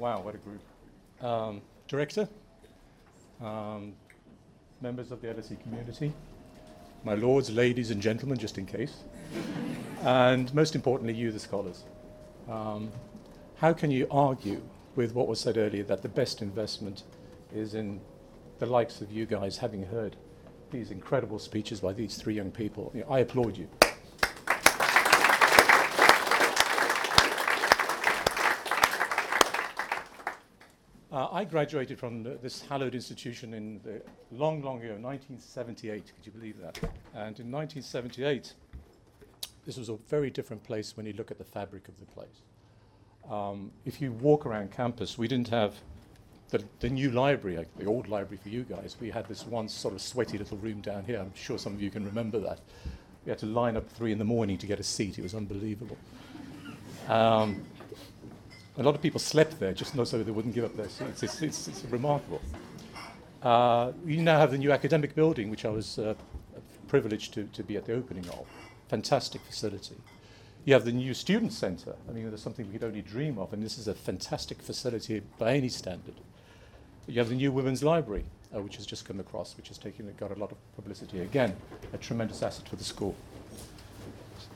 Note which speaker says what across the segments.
Speaker 1: Wow, what a group. Um, director, um, members of the LSE community, my lords, ladies, and gentlemen, just in case, and most importantly, you, the scholars. Um, how can you argue with what was said earlier that the best investment is in the likes of you guys having heard these incredible speeches by these three young people? You know, I applaud you. Uh, I graduated from this hallowed institution in the long, long ago, 1978. Could you believe that? And in 1978, this was a very different place when you look at the fabric of the place. Um, if you walk around campus, we didn't have the, the new library, the old library for you guys. We had this one sort of sweaty little room down here. I'm sure some of you can remember that. We had to line up three in the morning to get a seat. It was unbelievable. Um, a lot of people slept there just so they wouldn't give up their seats. It's, it's, it's remarkable. Uh, you now have the new academic building, which I was uh, privileged to, to be at the opening of. Fantastic facility. You have the new student centre. I mean, there's something we could only dream of, and this is a fantastic facility by any standard. You have the new women's library, uh, which has just come across, which has taken, got a lot of publicity. Again, a tremendous asset for the school.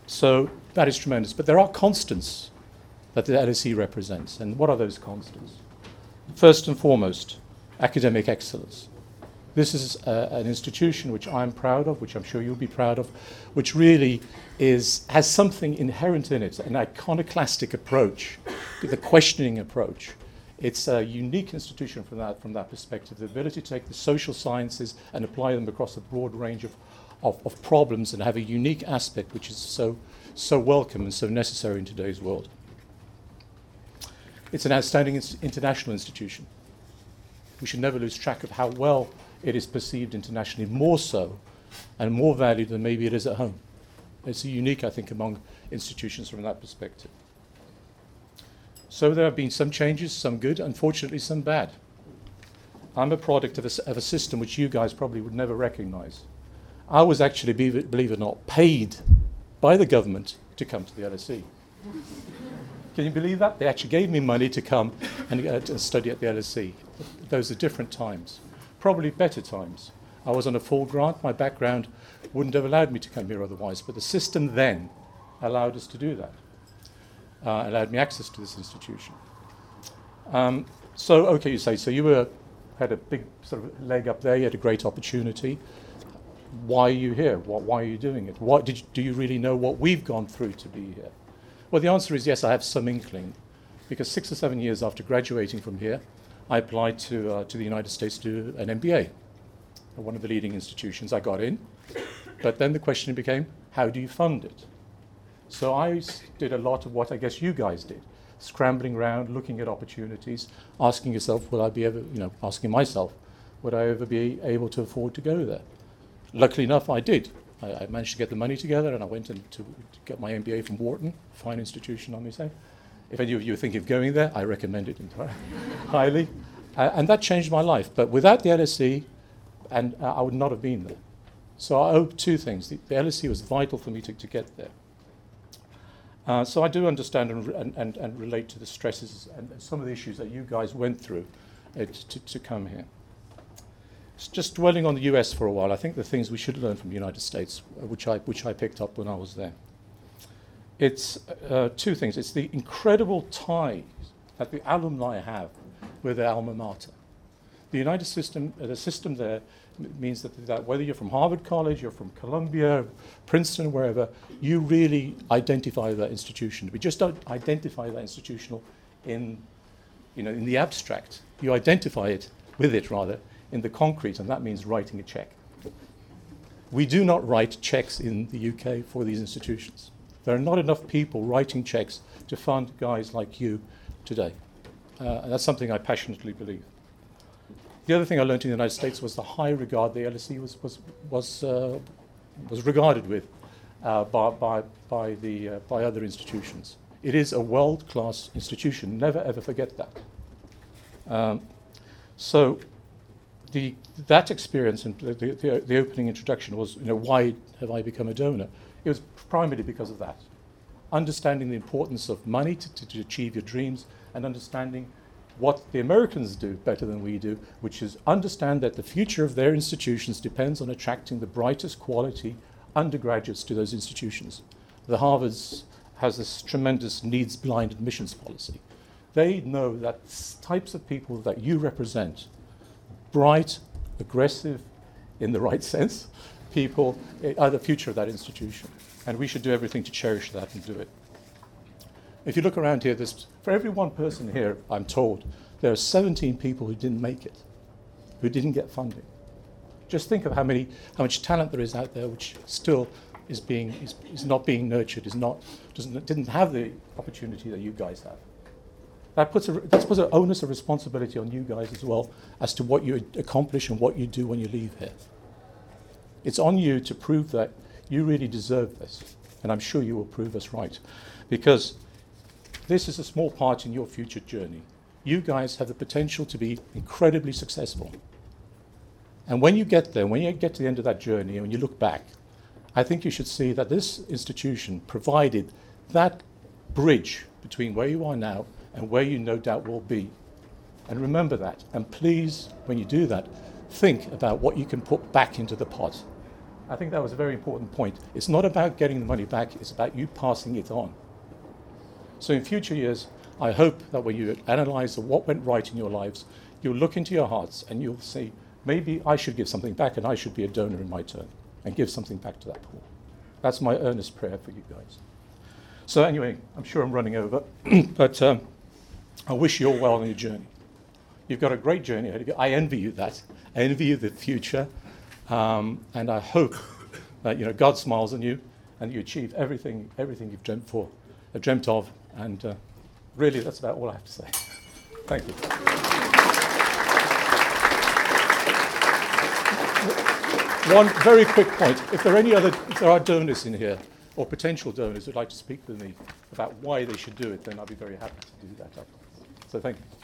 Speaker 1: So that is tremendous. But there are constants that the LSE represents. And what are those constants? First and foremost, academic excellence. This is uh, an institution which I'm proud of, which I'm sure you'll be proud of, which really is, has something inherent in it, an iconoclastic approach, the questioning approach. It's a unique institution from that, from that perspective, the ability to take the social sciences and apply them across a broad range of, of, of problems and have a unique aspect which is so, so welcome and so necessary in today's world. It's an outstanding international institution. We should never lose track of how well it is perceived internationally, more so and more valued than maybe it is at home. It's unique, I think, among institutions from that perspective. So there have been some changes, some good, unfortunately, some bad. I'm a product of a, of a system which you guys probably would never recognize. I was actually, believe it or not, paid by the government to come to the LSE. Can you believe that? They actually gave me money to come and uh, to study at the LSE. Those are different times, probably better times. I was on a full grant. My background wouldn't have allowed me to come here otherwise, but the system then allowed us to do that, uh, allowed me access to this institution. Um, so, okay, you say, so you were, had a big sort of leg up there, you had a great opportunity. Why are you here? What, why are you doing it? What, did you, do you really know what we've gone through to be here? Well, the answer is yes, I have some inkling. Because six or seven years after graduating from here, I applied to, uh, to the United States to do an MBA at one of the leading institutions. I got in. But then the question became, how do you fund it? So I did a lot of what I guess you guys did scrambling around, looking at opportunities, asking yourself, will I be ever, you know, asking myself, would I ever be able to afford to go there? Luckily enough, I did. I, I, managed to get the money together and I went in to, to get my MBA from Wharton, fine institution, I may say. If any of you are thinking of going there, I recommend it highly. Uh, and that changed my life. But without the LSE, and uh, I would not have been there. So I owe two things. The, the LSE was vital for me to, to get there. Uh, so I do understand and, and, and, relate to the stresses and some of the issues that you guys went through uh, to, to come here just dwelling on the US for a while, I think the things we should learn from the United States, uh, which I, which I picked up when I was there. It's uh, two things. It's the incredible ties that the alumni have with their alma mater. The United system, uh, the system there means that, that whether you're from Harvard College, you're from Columbia, Princeton, wherever, you really identify that institution. We just don't identify that institutional in, you know, in the abstract. You identify it with it rather in the concrete, and that means writing a check. We do not write checks in the UK for these institutions. There are not enough people writing checks to fund guys like you today. Uh, and that's something I passionately believe. The other thing I learned in the United States was the high regard the LSE was, was, was, uh, was regarded with uh, by, by, by, the, uh, by other institutions. It is a world class institution. Never ever forget that. Um, so the, that experience and the, the, the, opening introduction was, you know, why have I become a donor? It was primarily because of that. Understanding the importance of money to, to, to achieve your dreams and understanding what the Americans do better than we do, which is understand that the future of their institutions depends on attracting the brightest quality undergraduates to those institutions. The Harvard's has this tremendous needs blind admissions policy. They know that types of people that you represent, bright, aggressive, in the right sense, people eh, are the future of that institution. And we should do everything to cherish that and do it. If you look around here, there's, for every one person here, I'm told, there are 17 people who didn't make it, who didn't get funding. Just think of how, many, how much talent there is out there which still is, being, is, is not being nurtured, is not, doesn't, didn't have the opportunity that you guys have. That puts, a, that puts an onus of responsibility on you guys as well as to what you accomplish and what you do when you leave here. It's on you to prove that you really deserve this, and I'm sure you will prove us right. Because this is a small part in your future journey. You guys have the potential to be incredibly successful. And when you get there, when you get to the end of that journey, and when you look back, I think you should see that this institution provided that bridge between where you are now and where you no doubt will be. And remember that. And please, when you do that, think about what you can put back into the pot. I think that was a very important point. It's not about getting the money back, it's about you passing it on. So in future years, I hope that when you analyze what went right in your lives, you'll look into your hearts and you'll see maybe I should give something back and I should be a donor in my turn and give something back to that poor. That's my earnest prayer for you guys. So, anyway, I'm sure I'm running over, but um, I wish you all well on your journey. You've got a great journey ahead of you. I envy you that. I envy you the future. Um, and I hope that you know, God smiles on you and you achieve everything, everything you've dreamt for, uh, dreamt of. And uh, really, that's about all I have to say. Thank you. One very quick point. If there are any other, if there are donors in here, or potential donors who'd like to speak with me about why they should do it, then I'd be very happy to do that. So thank you.